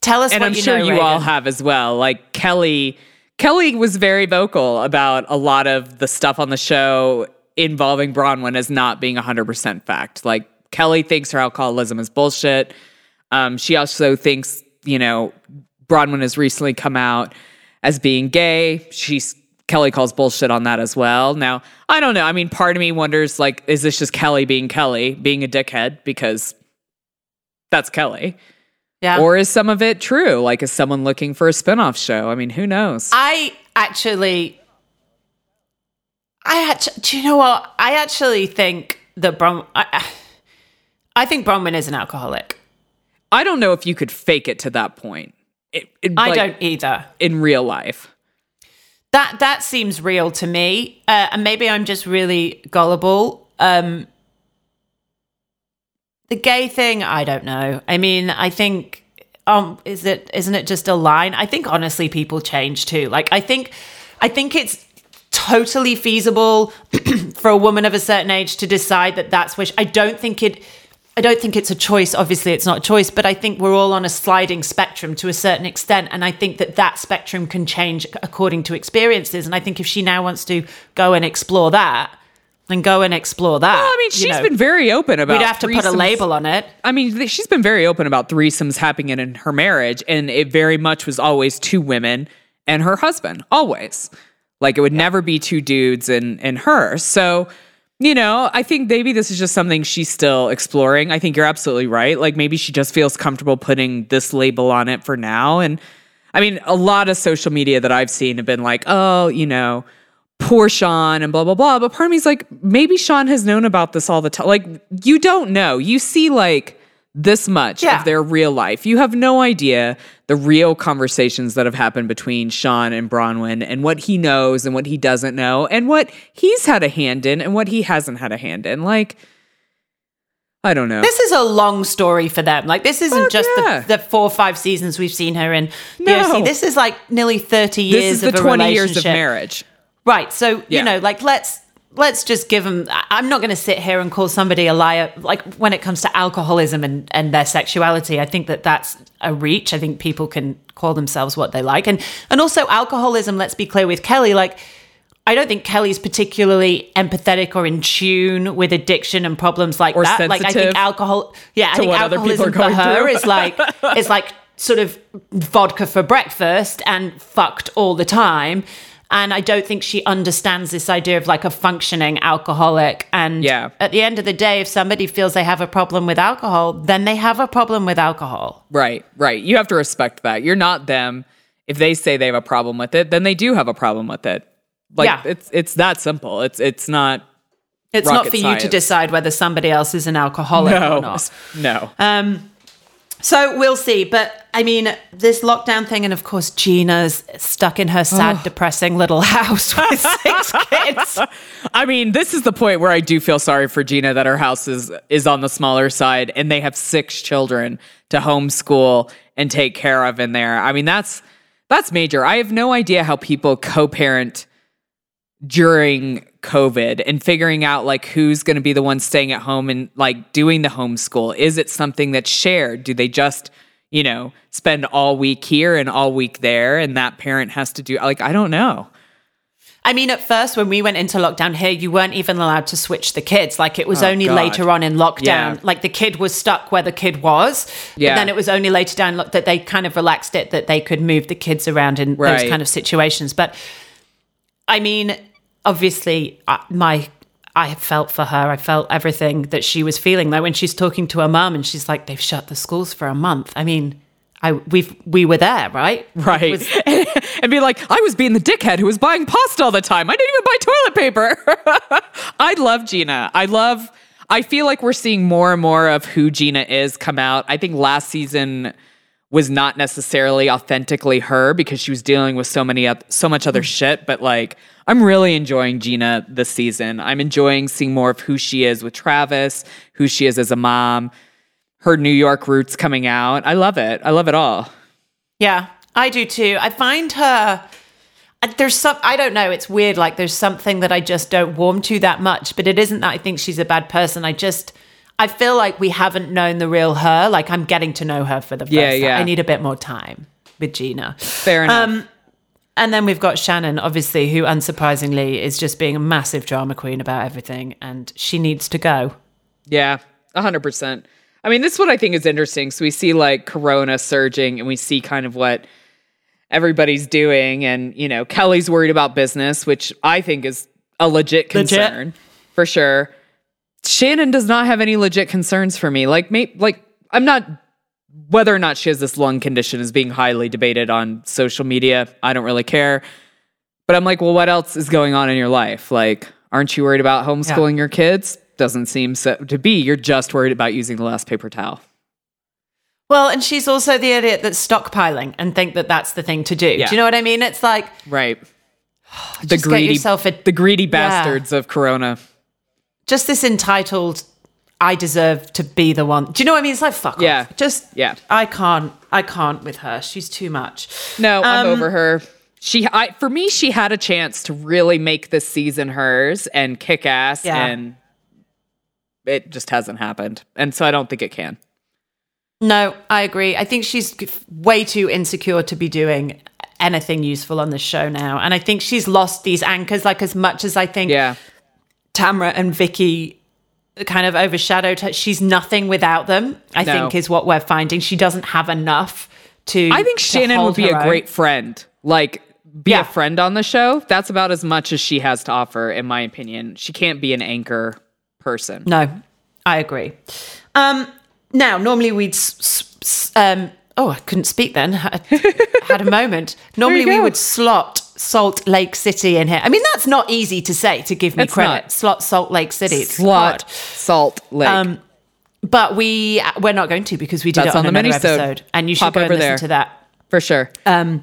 tell us and what I'm you sure know, you all have as well. Like Kelly, Kelly was very vocal about a lot of the stuff on the show involving Braunwyn as not being 100% fact. Like Kelly thinks her alcoholism is bullshit. Um, she also thinks, you know, Braunwyn has recently come out as being gay. She's Kelly calls bullshit on that as well. Now, I don't know. I mean, part of me wonders like, is this just Kelly being Kelly, being a dickhead? Because that's Kelly. Yeah. Or is some of it true? Like, is someone looking for a spinoff show? I mean, who knows? I actually, I actually, do you know what? I actually think that Bron, I, I think Braunwyn is an alcoholic. I don't know if you could fake it to that point. It, it- I like, don't either. in real life. That that seems real to me, uh, and maybe I'm just really gullible. Um, the gay thing, I don't know. I mean, I think, um, is it isn't it just a line? I think honestly, people change too. Like, I think, I think it's totally feasible for a woman of a certain age to decide that that's which. I don't think it. I don't think it's a choice. Obviously, it's not a choice, but I think we're all on a sliding spectrum to a certain extent. And I think that that spectrum can change according to experiences. And I think if she now wants to go and explore that, then go and explore that. Well, I mean, you she's know. been very open about. We'd have to put a label on it. I mean, th- she's been very open about threesomes happening in her marriage, and it very much was always two women and her husband, always. Like it would never be two dudes and and her. So, you know, I think maybe this is just something she's still exploring. I think you're absolutely right. Like maybe she just feels comfortable putting this label on it for now. And I mean, a lot of social media that I've seen have been like, oh, you know, poor Sean and blah blah blah. But part of me is like, maybe Sean has known about this all the time. Like, you don't know. You see like this much Yeah. of their real life. You have no idea the real conversations that have happened between Sean and Braunwyn and what he knows and what he doesn't know and what he's had a hand in and what he hasn't had a hand in. Like I don't know. This is a long story for them. Like this isn't just yeah. the, the four or five seasons we've seen her in No. This is like nearly thirty years this is the of 20 years of marriage. Right. So, Yeah. you know, like let's let's just give them I'm not going to sit here and call somebody a liar like when it comes to alcoholism and and their sexuality. I think that that's a reach. I think people can call themselves what they like. And and also alcoholism, let's be clear with Kelly, like I don't think Kelly's particularly empathetic or in tune with addiction and problems like Or that. Like I think alcohol, yeah, I think what other people alcoholism for her through. is like is like sort of vodka for breakfast and fucked all the time. And I don't think she understands this idea of like a functioning alcoholic. And Yeah. at the end of the day, if somebody feels they have a problem with alcohol, then they have a problem with alcohol. Right, right. You have to respect that. You're not them. If they say they have a problem with it, then they do have a problem with it. Like Yeah. it's it's that simple. It's it's not It's not for you to decide whether somebody else is an alcoholic or not. no. Um, so we'll see. But I mean, this lockdown thing, and of course, Gina's stuck in her sad, depressing little house with six kids. I mean, this is the point where I do feel sorry for Gina that her house is is on the smaller side and they have six children to homeschool and take care of in there. I mean, that's that's major. I have no idea how people co-parent during COVID and figuring out like who's going to be the one staying at home and like doing the homeschool. Is it something that's shared? Do they just, you know, spend all week here and all week there and that parent has to do like I don't know. I mean, at first, when we went into lockdown here, you weren't even allowed to switch the kids. Like, it was Oh, only God. later on in lockdown. Yeah. Like, the kid was stuck where the kid was. Yeah. But then it was only later down lo- that they kind of relaxed it, that they could move the kids around in Right. those kind of situations. But I mean, obviously, I, my. I felt for her. I felt everything that she was feeling. Like when she's talking to her mum and she's like, "They've shut the schools for a month." I mean, I we've we were there, right? Right. was- and be like, I was being the dickhead who was buying pasta all the time. I didn't even buy toilet paper. I love Gina. I love, I feel like we're seeing more and more of who Gina is come out. I think last season was not necessarily authentically her because she was dealing with so many, so much other mm. shit. But like, I'm really enjoying Gina this season. I'm enjoying seeing more of who she is with Travis, who she is as a mom, her New York roots coming out. I love it. I love it all. Yeah, I do too. I find her. There's some. I don't know. It's weird. Like there's something that I just don't warm to that much. But it isn't that I think she's a bad person. I just. I feel like we haven't known the real her. Like I'm getting to know her for the first Yeah, time. yeah. I need a bit more time with Gina. Fair enough. Um, and then we've got Shannon, obviously, who unsurprisingly is just being a massive drama queen about everything, and she needs to go. Yeah, a hundred percent. I mean, this is what I think is interesting. So we see like Corona surging, and we see kind of what everybody's doing, and you know, Kelly's worried about business, which I think is a legit Legit. concern for sure. Shannon does not have any legit concerns for me. Like, may, like I'm not whether or not she has this lung condition is being highly debated on social media. I don't really care. But I'm like, well, what else is going on in your life? Like, aren't you worried about homeschooling your kids? Doesn't seem so to be. You're just worried about using the last paper towel. Well, and she's also the idiot that's stockpiling and think that that's the thing to do. Yeah. Do you know what I mean? It's like Right. The greedy, a- the greedy bastards of Corona. Just this entitled I deserve to be the one. Do you know what I mean? It's like fuck Yeah. off. Just Yeah. I can't I can't with her. She's too much. No, I'm Um, over her. She, I, for me, she had a chance to really make this season hers and kick ass, Yeah. and it just hasn't happened. And so I don't think it can. No, I agree. I think she's way too insecure to be doing anything useful on this show now. And I think she's lost these anchors like as much as I think Yeah. Tamra and Vicki kind of overshadowed her. She's nothing without them, I No. think is what we're finding. She doesn't have enough to I think to Shannon would be a own. great friend. Like, be Yeah. a friend on the show. That's about as much as she has to offer, in my opinion. She can't be an anchor person. No, I agree. Um, now, normally we'd. S- s- s- um, oh, I couldn't speak then. I had a moment. Normally we would slot Salt Lake City in here. I mean, that's not easy to say to give me It's credit. Slot Salt Lake City. It's hard. Salt Lake. Um, but we we're not going to because we did That's it on, on the mini episode, and you should Pop go and listen there. to that. for sure. Um,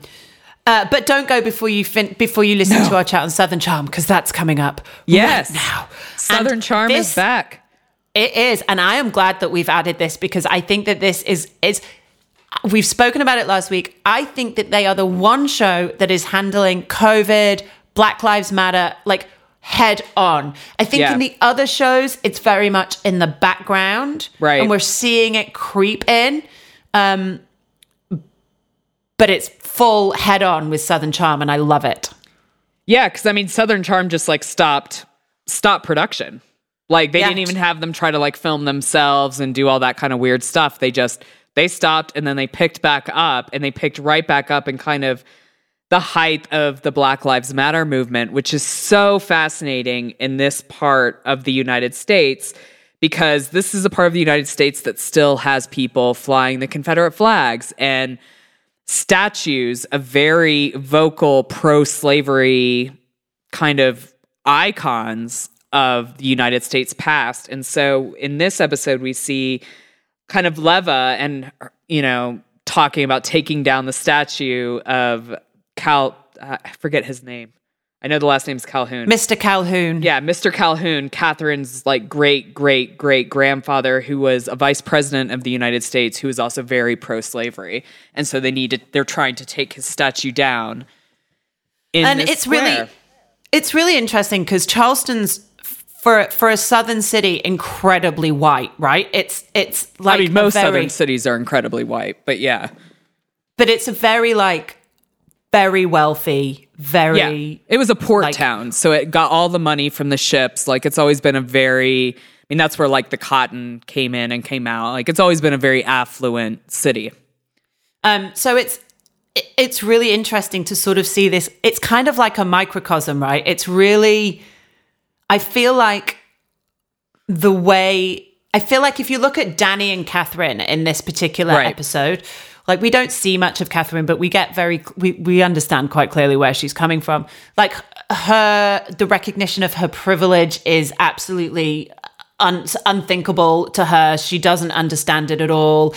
uh, but don't go before you fin- before you listen to our chat on Southern Charm because that's coming up. yes. right now. Southern And Charm this is back. It is, and I am glad that we've added this because I think that this is is we've spoken about it last week. I think that they are the one show that is handling COVID, Black Lives Matter, like head on. I think Yeah. in the other shows, it's very much in the background, Right. And we're seeing it creep in, um, but it's full head on with Southern Charm, and I love it. Yeah, because I mean, Southern Charm just like stopped stopped production. Like they Yeah. didn't even have them try to like film themselves and do all that kind of weird stuff. They just they stopped and then they picked back up and they picked right back up in kind of the height of the Black Lives Matter movement, which is so fascinating in this part of the United States because this is a part of the United States that still has people flying the Confederate flags and statues of very vocal pro slavery kind of icons of the United States past. And so in this episode, we see kind of Leva and, you know, talking about taking down the statue of Cal, uh, I forget his name. I know the last name's Calhoun. Mr. Calhoun. Yeah, Mr. Calhoun, Kathryn's like great great great grandfather, who was a vice president of the United States, who was also very pro slavery, and so they need to. they're trying to take his statue down. In and it's square. really it's really interesting because Charleston's for for a southern city incredibly white, right? It's it's like I mean, most very, southern cities are incredibly white, but yeah, but it's a very like very wealthy, very yeah, it was a port like- town, so it got all the money from the ships. Like it's always been a very, I mean, that's where like the cotton came in and came out. Like it's always been a very affluent city. Um, so it's it's really interesting to sort of see this. It's kind of like a microcosm, right? It's really, I feel like the way I feel like if you look at Danni and Kathryn in this particular Right. episode, like we don't see much of Kathryn, but we get very we we understand quite clearly where she's coming from. Like her, the recognition of her privilege is absolutely un- unthinkable to her. She doesn't understand it at all.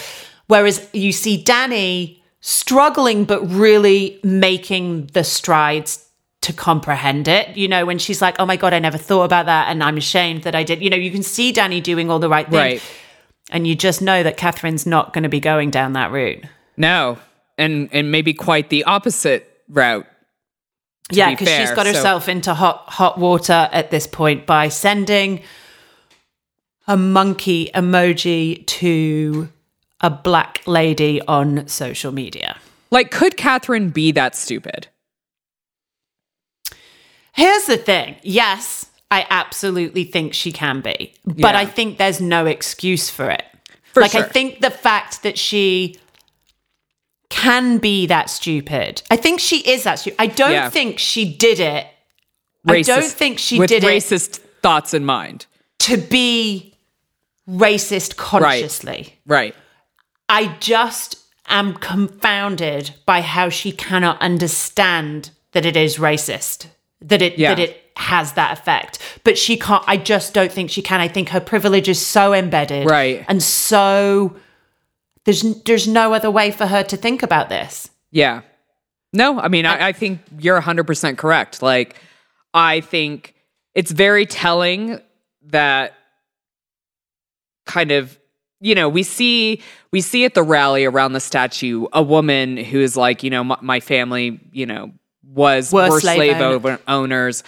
Whereas you see Danni struggling, but really making the strides to comprehend it. You know, when she's like, oh my God, I never thought about that. And I'm ashamed that I did. You know, you can see Danni doing all the right things. Right. And you just know that Kathryn's not going to be going down that route. No, and and maybe quite the opposite route. yeah, be because she's got so- herself into hot hot water at this point by sending a monkey emoji to a black lady on social media. Like, could Kathryn be that stupid? Here's the thing. Yes, I absolutely think she can be, but Yeah. I think there's no excuse for it. For like I think the fact that she can be that stupid. I think she is that stupid. I don't Yeah. think she did it I don't think she with did it- racist thoughts in mind. to be racist consciously. Right. I just am confounded by how she cannot understand that it is racist, that it Yeah. that it has that effect. But she can't. I just don't think she can. I think her privilege is so embedded, Right. and so there's there's no other way for her to think about this. Yeah. No, I mean, I, I think you're 100% correct. Like, I think it's very telling that kind of you know we see we see at the rally around the statue a woman who is like you know my, my family you know was Were were slave slave, owner- owners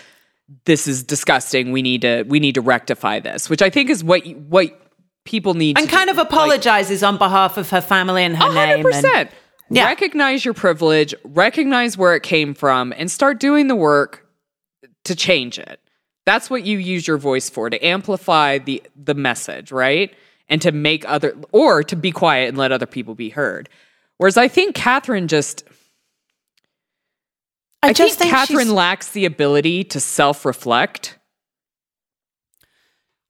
this is disgusting we need to we need to rectify this which i think is what what people need And to kind do. of apologizes on behalf of her family and her A hundred name. and- percent. Yeah. Recognize your privilege, recognize where it came from, and start doing the work to change it. That's what you use your voice for to amplify the the message, right? And to make other or to be quiet and let other people be heard. Whereas I think Kathryn just I, I, just think, Kathryn she's- lacks the ability to self-reflect.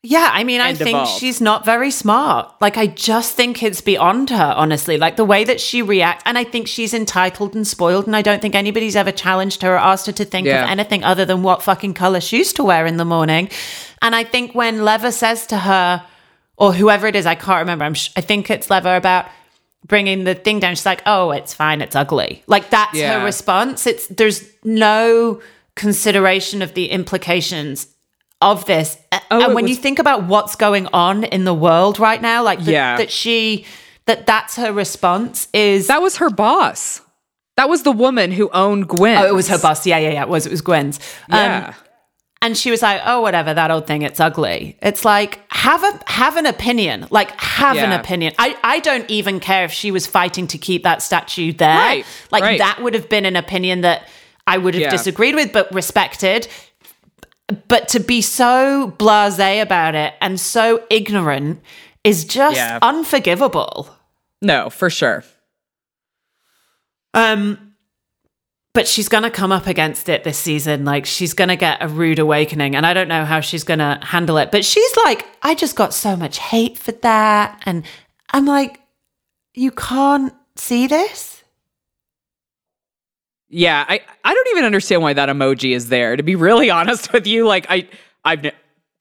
Yeah, I mean, I think evolve. she's not very smart. Like, I just think it's beyond her, honestly. Like, the way that she reacts, and I think she's entitled and spoiled, and I don't think anybody's ever challenged her or asked her to think Yeah. of anything other than what fucking color shoes to wear in the morning. And I think when Leva says to her, or whoever it is, I can't remember, I'm sh- I think it's Leva about bringing the thing down, she's like, oh, it's fine, it's ugly. Like, that's Yeah. her response. It's, there's no consideration of the implications of this. Oh, and when you think about what's going on in the world right now, like the- Yeah. that she that that's her response is That was her boss. That was the woman who owned Gwen. Oh, it was her boss. Yeah, yeah, yeah. It was. It was Gwen's. Um, Yeah. and she was like, "Oh, whatever, that old thing. It's ugly." It's like have a have an opinion. Like have an opinion. I I don't even care if she was fighting to keep that statue there. Right, Like right. that would have been an opinion that I would have Yeah. disagreed with, but respected. But to be so blasé about it and so ignorant is just Yeah. unforgivable. no, for sure. Um, but she's gonna come up against it this season. Like she's gonna get a rude awakening, and I don't know how she's gonna handle it. But she's like, I just got so much hate for that, and I'm like, you can't see this. Yeah, I, I don't even understand why that emoji is there. To be really honest with you, like I I've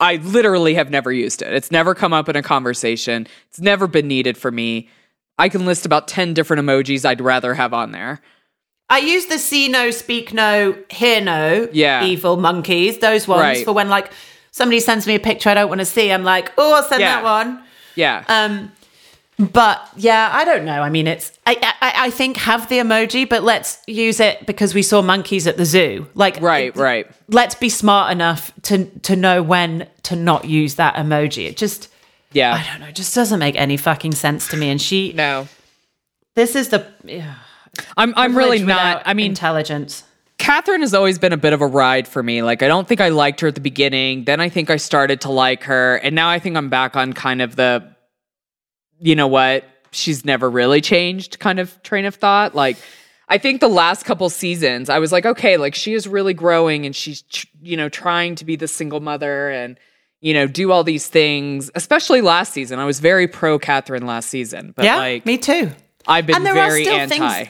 I literally have never used it. It's never come up in a conversation. It's never been needed for me. I can list about 10 different emojis I'd rather have on there. I use the see no, speak no, hear no, Yeah. evil monkeys, those ones Right. for when like somebody sends me a picture I don't want to see. I'm like, oh, I'll send Yeah. that one. Yeah. Um, but yeah, I don't know. I mean, it's I, I I think have the emoji, but let's use it because we saw monkeys at the zoo. Like right, right. Let's be smart enough to to know when to not use that emoji. It just Yeah. I don't know. It just doesn't make any fucking sense to me. And she, No. this is the yeah, I'm I'm really not I mean intelligence. Kathryn has always been a bit of a ride for me. Like, I don't think I liked her at the beginning. Then I think I started to like her. And now I think I'm back on kind of the, you know what, she's never really changed kind of train of thought. Like, I think the last couple seasons, I was like, okay, like she is really growing and she's, tr- you know, trying to be the single mother and, you know, do all these things. Especially last season. I was very pro Kathryn last season. But Yeah, like, me too. I've been And there are very still anti. things-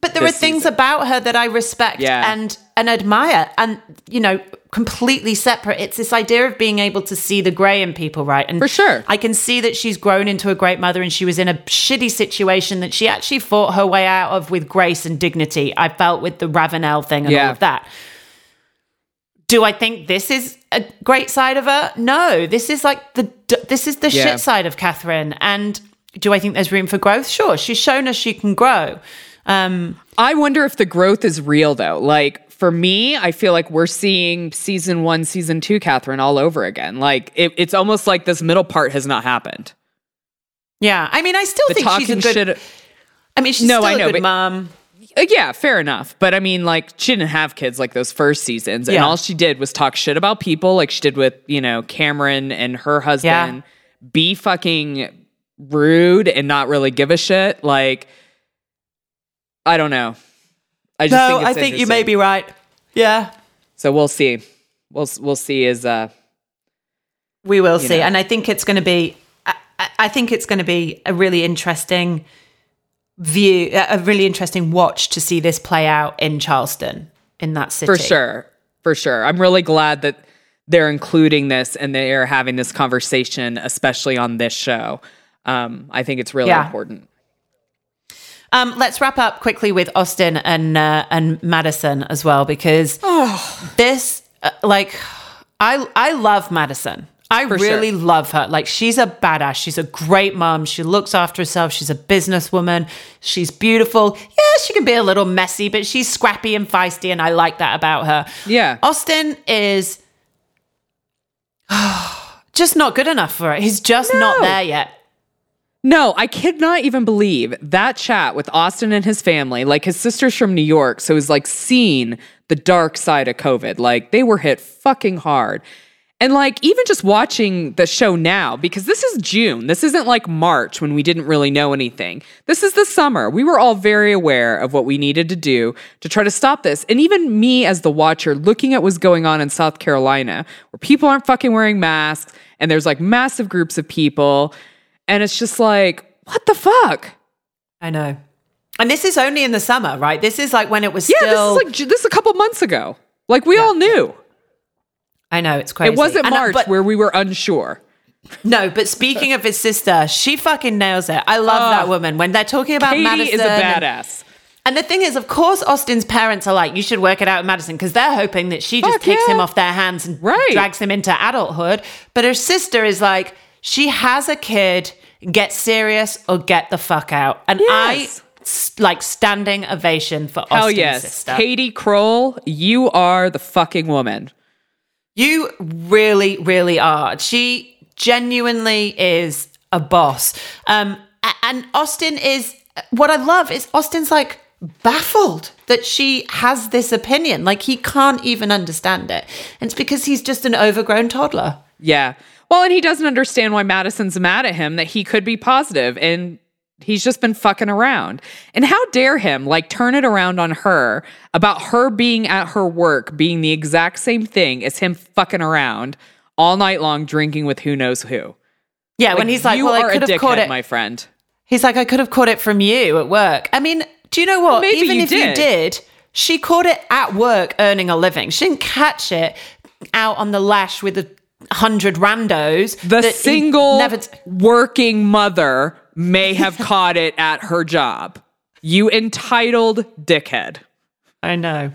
But there are things season. about her that I respect Yeah. and and admire, and you know, completely separate. It's this idea of being able to see the grey in people, right? And For sure. I can see that she's grown into a great mother, and she was in a shitty situation that she actually fought her way out of with grace and dignity. I felt with the Ravenel thing and all of that. Do I think this is a great side of her? No, this is like the this is the Yeah. shit side of Kathryn. And do I think there's room for growth? Sure, she's shown us she can grow. Um, I wonder if the growth is real though. Like for me, I feel like we're seeing season one, season two, Kathryn all over again. Like it, it's almost like this middle part has not happened. yeah, I mean, I still The think she's a good. shit. I mean, she's No, still I a know, good but- mom. Uh, yeah, fair enough. But I mean, like she didn't have kids like those first seasons, and Yeah. all she did was talk shit about people, like she did with you know Cameron and her husband. Be fucking rude and not really give a shit. Like I don't know. I just No, think I think you may be right. Yeah, So we'll see. We'll we'll see. Is uh we will see, know. and I think it's going to be. I, I- think it's going to be a really interesting view, a really interesting watch to see this play out in Charleston, in that city. for sure, for sure. I'm really glad that they're including this and they are having this conversation, especially on this show. Um, I think it's really Yeah. important. Um, let's wrap up quickly with Austen and uh, and Madison as well because this, uh, like, I I love Madison. I For really sure. love her. Like, she's a badass. She's a great mom. She looks after herself. She's a businesswoman. She's beautiful. Yeah, she can be a little messy, but she's scrappy and feisty, and I like that about her. Yeah. Austen is just not good enough for it. He's just not there yet. No, I cannot even believe that chat with Austen and his family. Like his sister's from New York, so he's like seen the dark side of COVID. Like they were hit fucking hard. And like even just watching the show now, because this is June, this isn't like March when we didn't really know anything. This is the summer. We were all very aware of what we needed to do to try to stop this. And even me as the watcher, looking at what's going on in South Carolina, where people aren't fucking wearing masks and there's like massive groups of people. And it's just like, what the fuck? I know. And this is only in the summer, right? This is like when it was Yeah, still. this is like this is a couple months ago. Like we all knew. I know it's crazy. It wasn't And, uh, March but where we were unsure. no. But speaking of his sister, she fucking nails it. I love Oh. that woman when they're talking about Katie Madison. is a and- badass. And the thing is, of course, Austen's parents are like, you should work it out with Madison because they're hoping that she just Fuck takes yeah. him off their hands and Right. drags him into adulthood. But her sister is like, she has a kid, get serious or get the fuck out. And Yes. I like standing ovation for Austen's Hell yes. sister. Katie Kroll, you are the fucking woman. You really, really are. She genuinely is a boss. Um, and Austen is what I love is Austen's like baffled that she has this opinion. Like he can't even understand it. And it's because he's just an overgrown toddler. Yeah. Well, and he doesn't understand why Madison's mad at him that he could be positive and he's just been fucking around. And how dare him like turn it around on her about her being at her work being the exact same thing as him fucking around all night long drinking with who knows who. Yeah, when he's like, you well, are I could a have caught it. my friend. He's like, I could have caught it from you at work. I mean, do you know what? Maybe Even you if you did. did, she caught it at work earning a living. She didn't catch it out on the lash with a hundred randos. The single never t- working mother may have caught it at her job. You entitled dickhead. I know.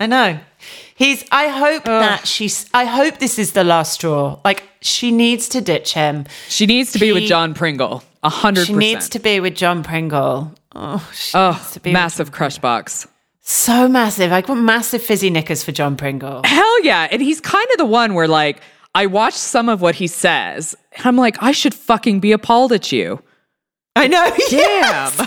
I know. He's I hope that she's I hope this is the last straw. Like she needs to ditch him. She needs to be with John Pringle. A hundred She needs to be with John Pringle. Oh, she Oh, needs to be massive crush box. so massive. Like what massive fizzy knickers for John Pringle. Hell yeah. And he's kind of the one where, like, I watch some of what he says, and I'm like, I should fucking be appalled at you. I know. Damn. yes.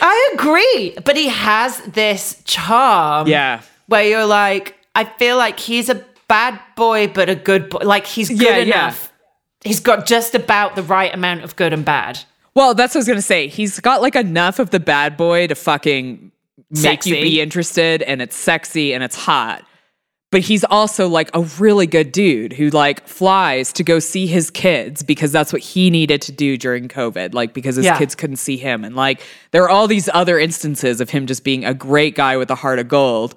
I agree. But he has this charm. Yeah. Where you're like, I feel like he's a bad boy, but a good boy. Like he's good Yeah, yeah. enough. He's got just about the right amount of good and bad. Well, that's what I was going to say. He's got like enough of the bad boy to fucking make you be interested, and it's sexy and it's hot. But he's also like a really good dude who like flies to go see his kids because that's what he needed to do during COVID, like because his Yeah. kids couldn't see him. And like there are all these other instances of him just being a great guy with a heart of gold.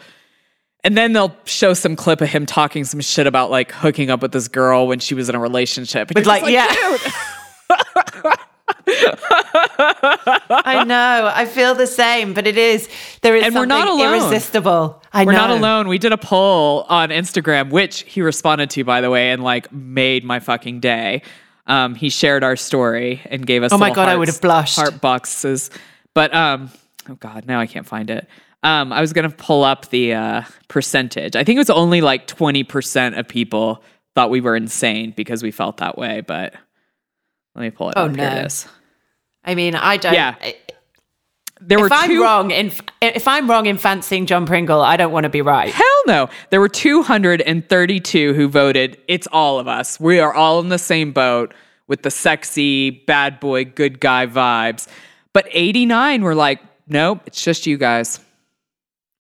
And then they'll show some clip of him talking some shit about like hooking up with this girl when she was in a relationship. And But like, just yeah. I know. I feel the same, but it is there is And we're not something alone. irresistible. I We're know. not alone. We did a poll on Instagram, which he responded to, by the way, and like made my fucking day. Um, he shared our story and gave us. Oh my God, I would have blushed. Heart boxes, but um, oh god, now I can't find it. Um, I was gonna pull up the uh, percentage. I think it was only like twenty percent of people thought we were insane because we felt that way. But let me pull it Oh, up. Here no. it is. I mean, I don't. Yeah. There were If I'm two. wrong in if I'm wrong in fancying John Pringle, I don't want to be right. Hell no. There were 232 who voted. It's all of us. We are all in the same boat with the sexy, bad boy, good guy vibes. But 89 were like, nope, it's just you guys.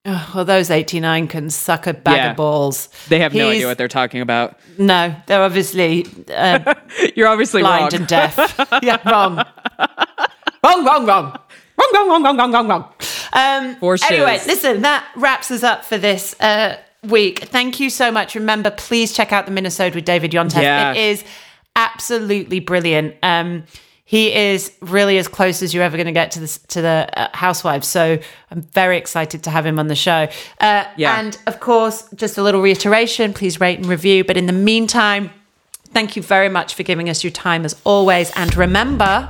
Ugh, well, those 89 can suck a bag Yeah. of balls. They have no idea what they're talking about. No, they're obviously uh, You're obviously blind wrong. and deaf. yeah, wrong. Wrong, wrong, wrong. Wrong, wrong, wrong, wrong, wrong, wrong, wrong. Um, For anyway, shiz. listen, that wraps us up for this uh, week. Thank you so much. Remember, please check out the minisode with David Yontef. Yeah. It is absolutely brilliant. Um, he is really as close as you're ever going to get to the to the uh, housewives. So I'm very excited to have him on the show. Uh, Yeah. And of course, just a little reiteration: please rate and review. But in the meantime, thank you very much for giving us your time as always. And remember,